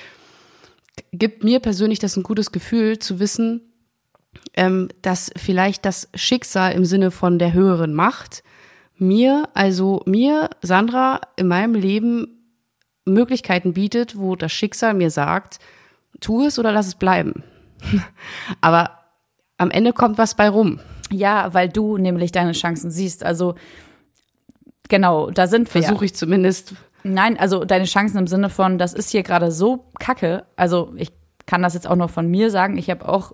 gibt mir persönlich das ein gutes Gefühl zu wissen, ähm, dass vielleicht das Schicksal im Sinne von der höheren Macht mir, also mir, Sandra, in meinem Leben Möglichkeiten bietet, wo das Schicksal mir sagt, tu es oder lass es bleiben. *laughs* Aber am Ende kommt was bei rum. Ja, weil du nämlich deine Chancen siehst. Also genau, da sind wir. Versuche ich zumindest. Nein, also deine Chancen im Sinne von, das ist hier gerade so kacke. Also ich kann das jetzt auch noch von mir sagen. Ich habe auch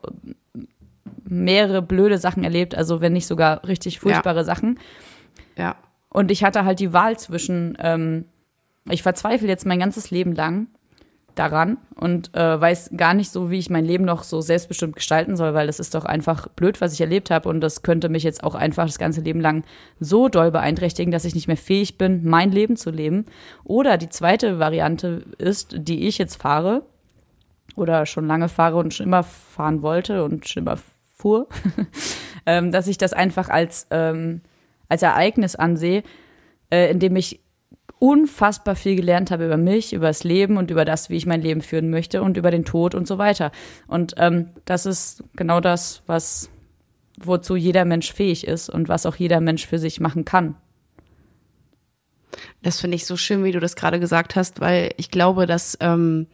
mehrere blöde Sachen erlebt, also wenn nicht sogar richtig furchtbare Sachen. Ja. Und ich hatte halt die Wahl zwischen, ähm, ich verzweifle jetzt mein ganzes Leben lang daran und äh, weiß gar nicht so, wie ich mein Leben noch so selbstbestimmt gestalten soll, weil das ist doch einfach blöd, was ich erlebt habe und das könnte mich jetzt auch einfach das ganze Leben lang so doll beeinträchtigen, dass ich nicht mehr fähig bin, mein Leben zu leben. Oder die zweite Variante ist, die ich jetzt fahre oder schon lange fahre und schon immer fahren wollte und schon immer fuhr, *laughs* ähm, dass ich das einfach als, ähm, als Ereignis ansehe, äh, in dem ich unfassbar viel gelernt habe über mich, über das Leben und über das, wie ich mein Leben führen möchte und über den Tod und so weiter. Und ähm, das ist genau das, was wozu jeder Mensch fähig ist und was auch jeder Mensch für sich machen kann. Das finde ich so schön, wie du das gerade gesagt hast, weil ich glaube, dass ähm,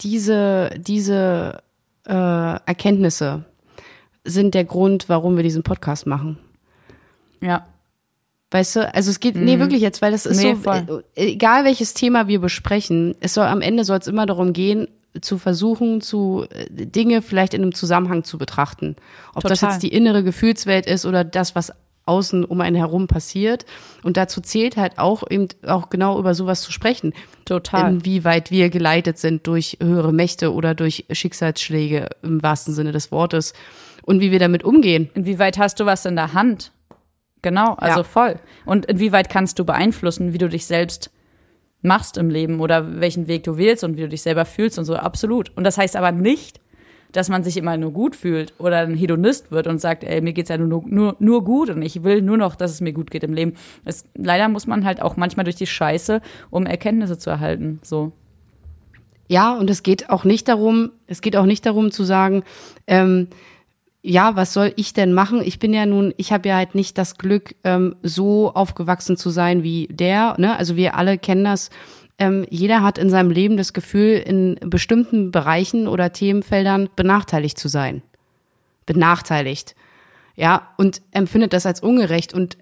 diese, diese äh, Erkenntnisse sind der Grund, warum wir diesen Podcast machen. Ja. Weißt du, also es geht, nee, wirklich jetzt, weil das ist Nee, so, voll. äh, egal welches Thema wir besprechen, es soll am Ende soll es immer darum gehen, zu versuchen, zu äh, Dinge vielleicht in einem Zusammenhang zu betrachten. Ob das Total. jetzt die innere Gefühlswelt ist oder das, was außen um einen herum passiert. Und dazu zählt halt auch eben auch genau über sowas zu sprechen. Total. Inwieweit wir geleitet sind durch höhere Mächte oder durch Schicksalsschläge im wahrsten Sinne des Wortes und wie wir damit umgehen. Inwieweit hast du was in der Hand? Genau, also Ja. voll. Und inwieweit kannst du beeinflussen, wie du dich selbst machst im Leben oder welchen Weg du wählst und wie du dich selber fühlst und so, absolut. Und das heißt aber nicht, dass man sich immer nur gut fühlt oder ein Hedonist wird und sagt, ey, mir geht's ja nur, nur, nur gut und ich will nur noch, dass es mir gut geht im Leben. Es, leider muss man halt auch manchmal durch die Scheiße, um Erkenntnisse zu erhalten, so. Ja, und es geht auch nicht darum, es geht auch nicht darum zu sagen, ähm, ja, was soll ich denn machen? Ich bin ja nun, ich habe ja halt nicht das Glück, ähm, so aufgewachsen zu sein wie der. Ne? Also wir alle kennen das. Ähm, jeder hat in seinem Leben das Gefühl, in bestimmten Bereichen oder Themenfeldern benachteiligt zu sein. Benachteiligt. Ja, und empfindet das als ungerecht. Und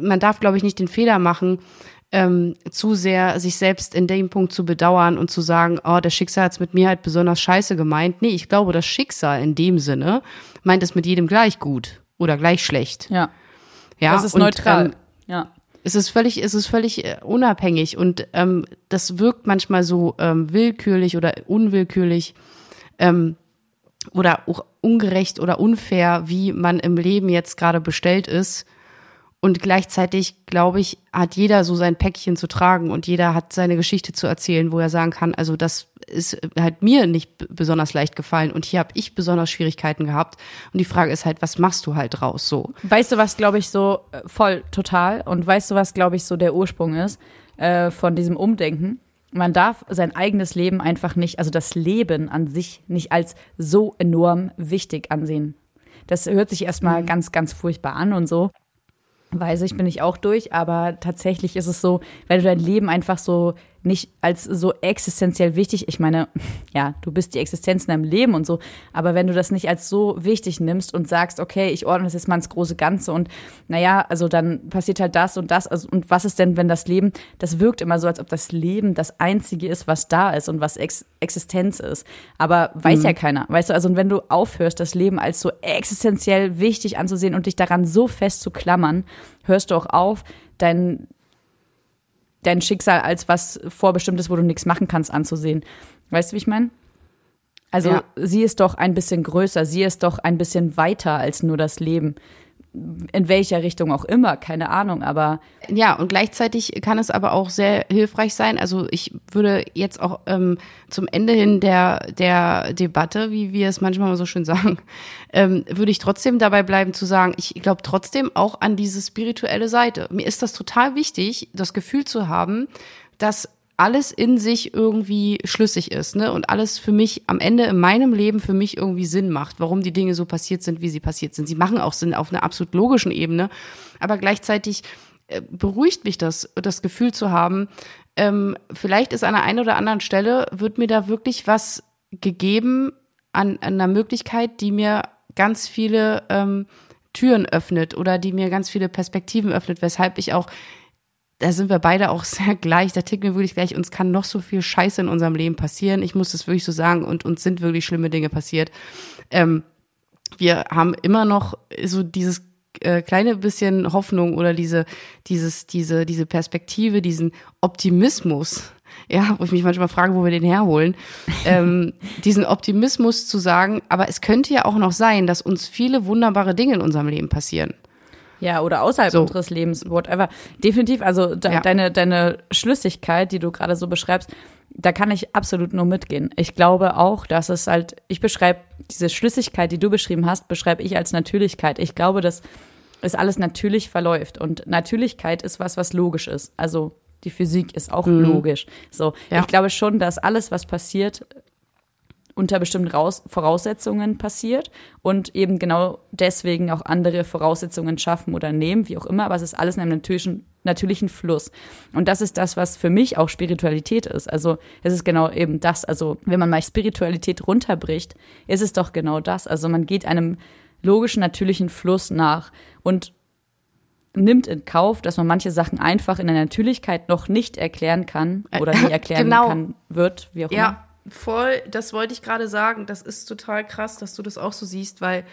man darf, glaube ich, nicht den Fehler machen, ähm, zu sehr sich selbst in dem Punkt zu bedauern und zu sagen, oh, das Schicksal hat's mit mir halt besonders scheiße gemeint. Nee, ich glaube, das Schicksal in dem Sinne meint es mit jedem gleich gut oder gleich schlecht. Ja. Ja, das ist und, neutral. Ähm, ja. es ist völlig, es ist völlig äh, unabhängig und ähm, das wirkt manchmal so ähm, willkürlich oder unwillkürlich ähm, oder auch ungerecht oder unfair, wie man im Leben jetzt gerade bestellt ist. Und gleichzeitig, glaube ich, hat jeder so sein Päckchen zu tragen und jeder hat seine Geschichte zu erzählen, wo er sagen kann, also das ist halt mir nicht besonders leicht gefallen und hier habe ich besonders Schwierigkeiten gehabt. Und die Frage ist halt, was machst du halt draus so? Weißt du, was, glaube ich, so äh, voll total und weißt du, was, glaube ich, so der Ursprung ist äh, von diesem Umdenken? Man darf sein eigenes Leben einfach nicht, also das Leben an sich nicht als so enorm wichtig ansehen. Das hört sich erstmal mhm. ganz, ganz furchtbar an und so. Weiß ich, bin ich auch durch, aber tatsächlich ist es so, weil du dein Leben einfach so nicht als so existenziell wichtig. Ich meine, *laughs* ja, du bist die Existenz in deinem Leben und so, aber wenn du das nicht als so wichtig nimmst und sagst, okay, ich ordne das jetzt mal ins große Ganze und naja, also dann passiert halt das und das. Also, und was ist denn, wenn das Leben, das wirkt immer so, als ob das Leben das Einzige ist, was da ist und was Ex Existenz ist. Aber weiß mhm. ja keiner, weißt du, also und wenn du aufhörst, das Leben als so existenziell wichtig anzusehen und dich daran so fest zu klammern, hörst du auch auf, dein, dein Schicksal als was Vorbestimmtes, wo du nichts machen kannst, anzusehen. Weißt du, wie ich meine? Also ja. sie ist doch ein bisschen größer, sie ist doch ein bisschen weiter als nur das Leben in welcher Richtung auch immer, keine Ahnung, aber. Ja, und gleichzeitig kann es aber auch sehr hilfreich sein. Also ich würde jetzt auch ähm, zum Ende hin der, der Debatte, wie wir es manchmal so schön sagen, ähm, würde ich trotzdem dabei bleiben zu sagen, ich glaube trotzdem auch an diese spirituelle Seite. Mir ist das total wichtig, das Gefühl zu haben, dass alles in sich irgendwie schlüssig ist, ne? Und alles für mich am Ende in meinem Leben für mich irgendwie Sinn macht, warum die Dinge so passiert sind, wie sie passiert sind. Sie machen auch Sinn auf einer absolut logischen Ebene, aber gleichzeitig äh, beruhigt mich das, das Gefühl zu haben, ähm, vielleicht ist an der einen oder anderen Stelle, wird mir da wirklich was gegeben an, an einer Möglichkeit, die mir ganz viele ähm, Türen öffnet oder die mir ganz viele Perspektiven öffnet, weshalb ich auch da sind wir beide auch *laughs* sehr gleich, da ticken wir wirklich gleich. Uns kann noch so viel Scheiße in unserem Leben passieren. Ich muss das wirklich so sagen und uns sind wirklich schlimme Dinge passiert. Ähm, wir haben immer noch so dieses äh, kleine bisschen Hoffnung oder diese, dieses, diese, diese Perspektive, diesen Optimismus, *laughs* ja, wo ich mich manchmal frage, wo wir den herholen, ähm, *laughs* diesen Optimismus zu sagen, aber es könnte ja auch noch sein, dass uns viele wunderbare Dinge in unserem Leben passieren. Ja, oder außerhalb so. unseres Lebens, whatever. Definitiv, also de ja. deine, deine Schlüssigkeit, die du gerade so beschreibst, da kann ich absolut nur mitgehen. Ich glaube auch, dass es halt, ich beschreibe diese Schlüssigkeit, die du beschrieben hast, beschreibe ich als Natürlichkeit. Ich glaube, dass es alles natürlich verläuft. Und Natürlichkeit ist was, was logisch ist. Also die Physik ist auch mhm. logisch. So, ja. ich glaube schon, dass alles, was passiert, unter bestimmten Raus Voraussetzungen passiert und eben genau deswegen auch andere Voraussetzungen schaffen oder nehmen, wie auch immer, aber es ist alles in einem natürlichen, natürlichen Fluss. Und das ist das, was für mich auch Spiritualität ist. Also es ist genau eben das. Also wenn man mal Spiritualität runterbricht, ist es doch genau das. Also man geht einem logischen, natürlichen Fluss nach und nimmt in Kauf, dass man manche Sachen einfach in der Natürlichkeit noch nicht erklären kann oder nie *laughs* erklären genau. kann wird, wie auch ja. immer voll, das wollte ich gerade sagen. Das ist total krass, dass du das auch so siehst, weil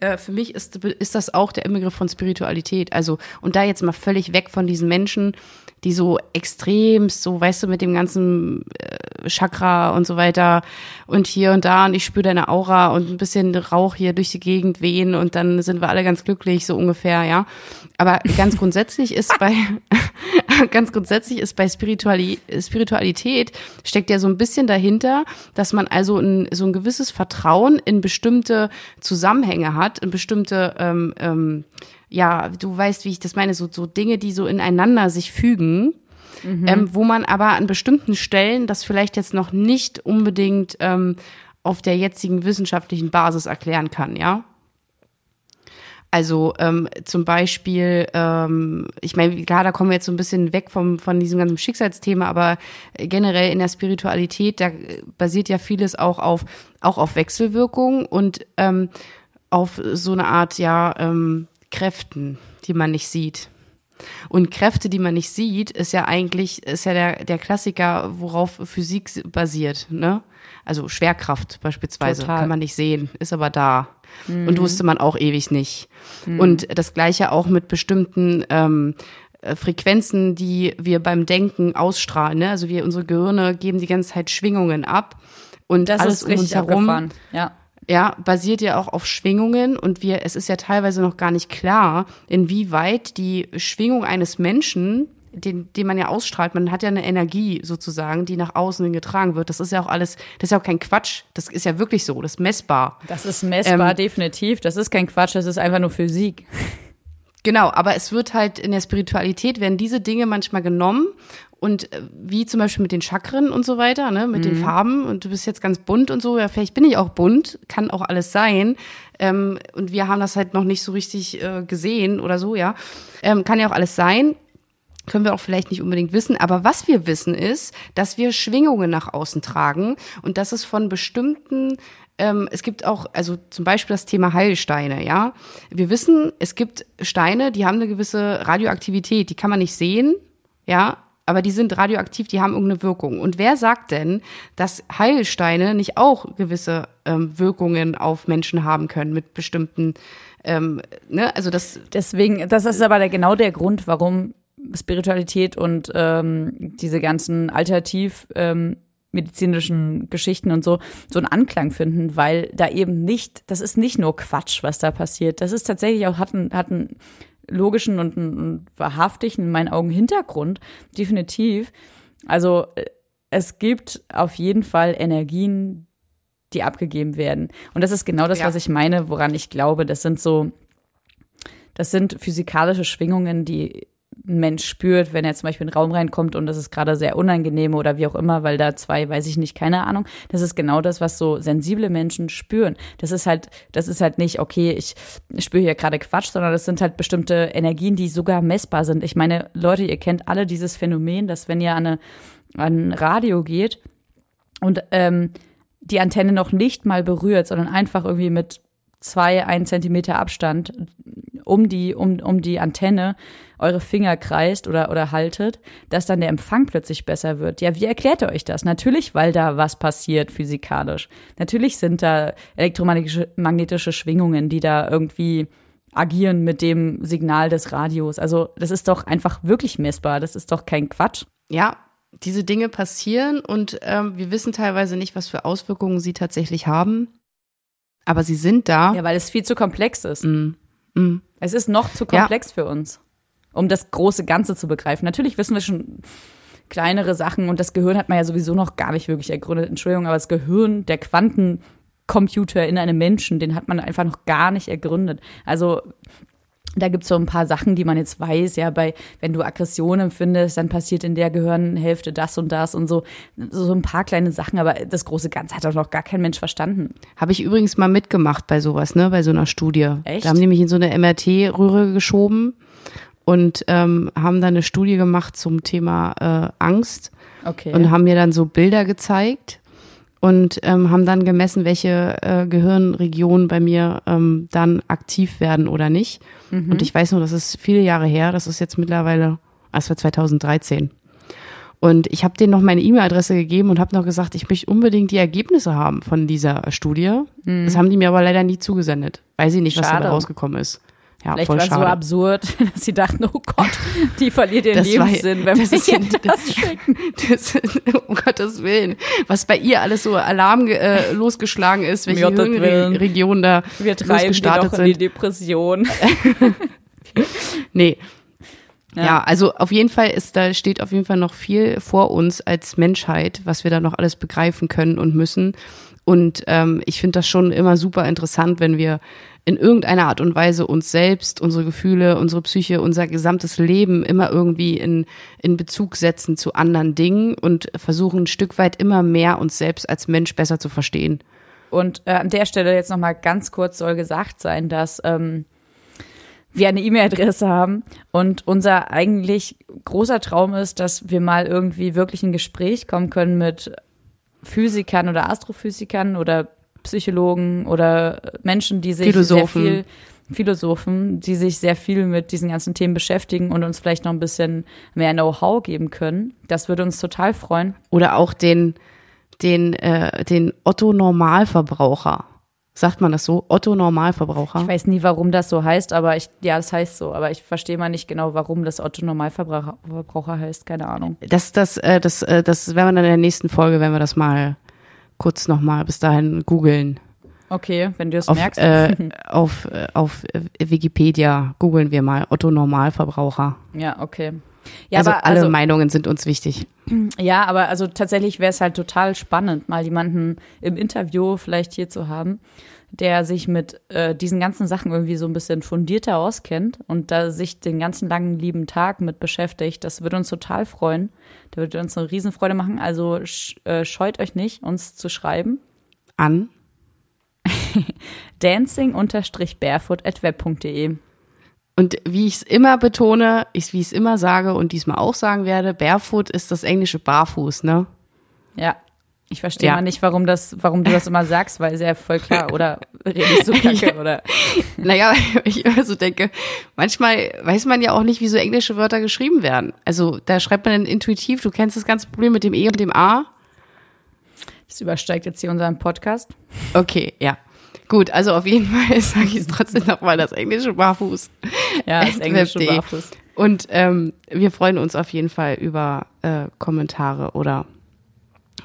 äh, für mich ist, ist das auch der Inbegriff von Spiritualität. Also, und da jetzt mal völlig weg von diesen Menschen, die so extremst, so weißt du, mit dem ganzen äh, Chakra und so weiter und hier und da und ich spüre deine Aura und ein bisschen Rauch hier durch die Gegend wehen und dann sind wir alle ganz glücklich, so ungefähr, ja. Aber ganz grundsätzlich ist bei, *laughs* ganz grundsätzlich ist bei Spirituali Spiritualität steckt ja so ein bisschen dahinter, dass man also ein, so ein gewisses Vertrauen in bestimmte Zusammenhänge hat, in bestimmte, ähm, ähm, ja, du weißt, wie ich das meine, so, so Dinge, die so ineinander sich fügen. Mhm. Ähm, wo man aber an bestimmten Stellen das vielleicht jetzt noch nicht unbedingt ähm, auf der jetzigen wissenschaftlichen Basis erklären kann, ja. Also ähm, zum Beispiel, ähm, ich meine, klar, da kommen wir jetzt so ein bisschen weg vom, von diesem ganzen Schicksalsthema, aber generell in der Spiritualität, da basiert ja vieles auch auf, auch auf Wechselwirkung und ähm, auf so eine Art, ja, ähm, Kräften, die man nicht sieht. Und Kräfte, die man nicht sieht, ist ja eigentlich, ist ja der, der Klassiker, worauf Physik basiert, ne? Also Schwerkraft beispielsweise Total. kann man nicht sehen, ist aber da. Mhm. Und wusste man auch ewig nicht. Mhm. Und das gleiche auch mit bestimmten ähm, äh, Frequenzen, die wir beim Denken ausstrahlen. Ne? Also wir, unsere Gehirne geben die ganze Zeit Schwingungen ab. Und das alles ist um uns herum. Ja ja, basiert ja auch auf Schwingungen und wir, es ist ja teilweise noch gar nicht klar, inwieweit die Schwingung eines Menschen, den, den man ja ausstrahlt, man hat ja eine Energie sozusagen, die nach außen hin getragen wird. Das ist ja auch alles, das ist ja auch kein Quatsch. Das ist ja wirklich so, das ist messbar. Das ist messbar, definitiv. Das ist kein Quatsch, das ist einfach nur Physik. Genau, aber es wird halt in der Spiritualität werden diese Dinge manchmal genommen und äh, wie zum Beispiel mit den Chakren und so weiter, ne, mit den Farben und du bist jetzt ganz bunt und so, ja, vielleicht bin ich auch bunt, kann auch alles sein. Ähm, und wir haben das halt noch nicht so richtig äh, gesehen oder so, ja. Ähm, kann ja auch alles sein. Können wir auch vielleicht nicht unbedingt wissen, aber was wir wissen ist, dass wir Schwingungen nach außen tragen und dass es von bestimmten ähm, es gibt auch, also zum Beispiel das Thema Heilsteine, ja. Wir wissen, es gibt Steine, die haben eine gewisse Radioaktivität, die kann man nicht sehen, ja, aber die sind radioaktiv, die haben irgendeine Wirkung. Und wer sagt denn, dass Heilsteine nicht auch gewisse ähm, Wirkungen auf Menschen haben können mit bestimmten, ähm, ne, also das. Deswegen, das ist aber der, genau der Grund, warum Spiritualität und ähm, diese ganzen Alternativ ähm, medizinischen Geschichten und so so einen Anklang finden, weil da eben nicht, das ist nicht nur Quatsch, was da passiert. Das ist tatsächlich auch, hat einen, hat einen logischen und einen wahrhaftigen, in meinen Augen, Hintergrund, definitiv. Also äh, es gibt auf jeden Fall Energien, die abgegeben werden. Und das ist genau das, Ja. was ich meine, woran ich glaube. Das sind so, das sind physikalische Schwingungen, die ein Mensch spürt, wenn er zum Beispiel in den Raum reinkommt und das ist gerade sehr unangenehm oder wie auch immer, weil da zwei, weiß ich nicht, keine Ahnung. Das ist genau das, was so sensible Menschen spüren. Das ist halt, das ist halt nicht, okay, ich spüre hier gerade Quatsch, sondern das sind halt bestimmte Energien, die sogar messbar sind. Ich meine, Leute, ihr kennt alle dieses Phänomen, dass wenn ihr an, eine, an ein Radio geht und ähm, die Antenne noch nicht mal berührt, sondern einfach irgendwie mit zwei, ein Zentimeter Abstand um die, um, um die Antenne eure Finger kreist oder, oder haltet, dass dann der Empfang plötzlich besser wird. Ja, wie erklärt ihr euch das? Natürlich, weil da was passiert physikalisch. Natürlich sind da elektromagnetische magnetische Schwingungen, die da irgendwie agieren mit dem Signal des Radios. Also das ist doch einfach wirklich messbar. Das ist doch kein Quatsch. ja, diese Dinge passieren und ähm, wir wissen teilweise nicht, was für Auswirkungen sie tatsächlich haben. Aber sie sind da. Ja, weil es viel zu komplex ist. Mm, mm. Es ist noch zu komplex für uns, um das große Ganze zu begreifen. Natürlich wissen wir schon kleinere Sachen und das Gehirn hat man ja sowieso noch gar nicht wirklich ergründet. Entschuldigung, aber das Gehirn, der Quantencomputer in einem Menschen, den hat man einfach noch gar nicht ergründet. Also da gibt's so ein paar Sachen, die man jetzt weiß, ja, bei, wenn du Aggression empfindest, dann passiert in der Gehirnhälfte das und das und so, so ein paar kleine Sachen, aber das große Ganze hat doch noch gar kein Mensch verstanden. Habe ich übrigens mal mitgemacht bei sowas, ne, bei so einer Studie. Echt? Da haben die mich in so eine MRT-Röhre geschoben und ähm, haben dann eine Studie gemacht zum Thema äh, Angst Okay. und haben mir dann so Bilder gezeigt und ähm, haben dann gemessen, welche äh, Gehirnregionen bei mir ähm, dann aktiv werden oder nicht. Und ich weiß nur, das ist viele Jahre her, das ist jetzt mittlerweile, ah, es war 2013. Und ich habe denen noch meine E-Mail-Adresse gegeben und habe noch gesagt, ich möchte unbedingt die Ergebnisse haben von dieser Studie. Das haben die mir aber leider nie zugesendet. Weiß ich nicht, was Schade. da rausgekommen ist. Ja, Vielleicht war es so absurd, *laughs* dass sie dachten, oh Gott, die verliert ihren Das war- Lebenssinn, wenn wir ihr *laughs* das schicken. Das, um Gottes Willen. Was bei ihr alles so Alarm äh, losgeschlagen ist, welche. Hirnregionen da Wir treiben die losgestartet doch in die. Depression. *laughs* Nee. Ja. Ja. also auf jeden Fall ist da steht auf jeden Fall noch viel vor uns als Menschheit, was wir da noch alles begreifen können und müssen. Und ähm, ich finde das schon immer super interessant, wenn wir in irgendeiner Art und Weise uns selbst, unsere Gefühle, unsere Psyche, unser gesamtes Leben immer irgendwie in, in Bezug setzen zu anderen Dingen und versuchen ein Stück weit immer mehr uns selbst als Mensch besser zu verstehen. Und äh, an der Stelle jetzt nochmal ganz kurz soll gesagt sein, dass ähm, wir eine E-Mail-Adresse haben und unser eigentlich großer Traum ist, dass wir mal irgendwie wirklich in Gespräch kommen können mit Physikern oder Astrophysikern oder Psychologen oder Menschen, die sich Philosophen. sehr viel Philosophen, die sich sehr viel mit diesen ganzen Themen beschäftigen und uns vielleicht noch ein bisschen mehr Know-how geben können. Das würde uns total freuen. Oder auch den, den, äh, den Otto Normalverbraucher. Sagt man das so? Otto Normalverbraucher? Ich weiß nie, warum das so heißt, aber ich, ja, das heißt so, aber ich verstehe mal nicht genau, warum das Otto Normalverbraucher Verbraucher heißt, keine Ahnung. Das, das, äh, das, äh, das werden wir dann in der nächsten Folge, wenn wir das mal kurz nochmal bis dahin googeln. Okay, wenn du es merkst. äh, *laughs* auf, äh, auf Wikipedia googeln wir mal Otto Normalverbraucher. ja, okay. Ja, also aber alle also, Meinungen sind uns wichtig. Ja, aber also tatsächlich wäre es halt total spannend, mal jemanden im Interview vielleicht hier zu haben, der sich mit äh, diesen ganzen Sachen irgendwie so ein bisschen fundierter auskennt und da sich den ganzen langen lieben Tag mit beschäftigt. Das würde uns total freuen. Da würde uns eine Riesenfreude machen. Also sch äh, scheut euch nicht, uns zu schreiben. An *laughs* dancing-barefoot.web.de Und wie ich es immer betone, ich, wie ich es immer sage und diesmal auch sagen werde, Barefoot ist das englische Barfuß, ne? Ja. Ich verstehe Ja. mal nicht, warum das, warum du das immer sagst, weil ist ja voll klar, oder rede ich so kacke, oder? Naja, ich immer so denke, manchmal weiß man ja auch nicht, wie so englische Wörter geschrieben werden. Also da schreibt man dann intuitiv, du kennst das ganze Problem mit dem E und dem A. Das übersteigt jetzt hier unseren Podcast. Okay, ja. Gut, also auf jeden *laughs* Fall sage ich es trotzdem nochmal, das englische Barfuß. Ja, das englische. Barfuß. Und ähm, wir freuen uns auf jeden Fall über äh, Kommentare oder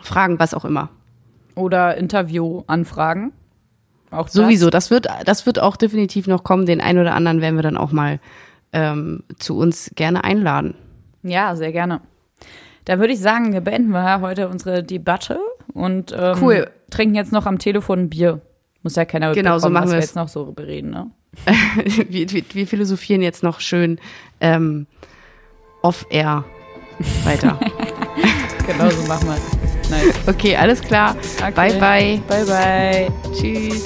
Fragen, was auch immer. Oder Interviewanfragen. Auch das. Sowieso, das wird, das wird auch definitiv noch kommen. Den einen oder anderen werden wir dann auch mal ähm, zu uns gerne einladen. Ja, sehr gerne. Da würde ich sagen, beenden wir heute unsere Debatte und ähm, Cool. trinken jetzt noch am Telefon ein Bier. Muss ja keiner Genau, so mitbekommen, machen was wir jetzt noch so bereden, ne? *laughs* wir, wir, wir philosophieren jetzt noch schön ähm, off-air weiter. *laughs* Genau so machen wir es. Nice. Okay, alles klar. Okay. Bye, bye. Bye, bye. Tschüss.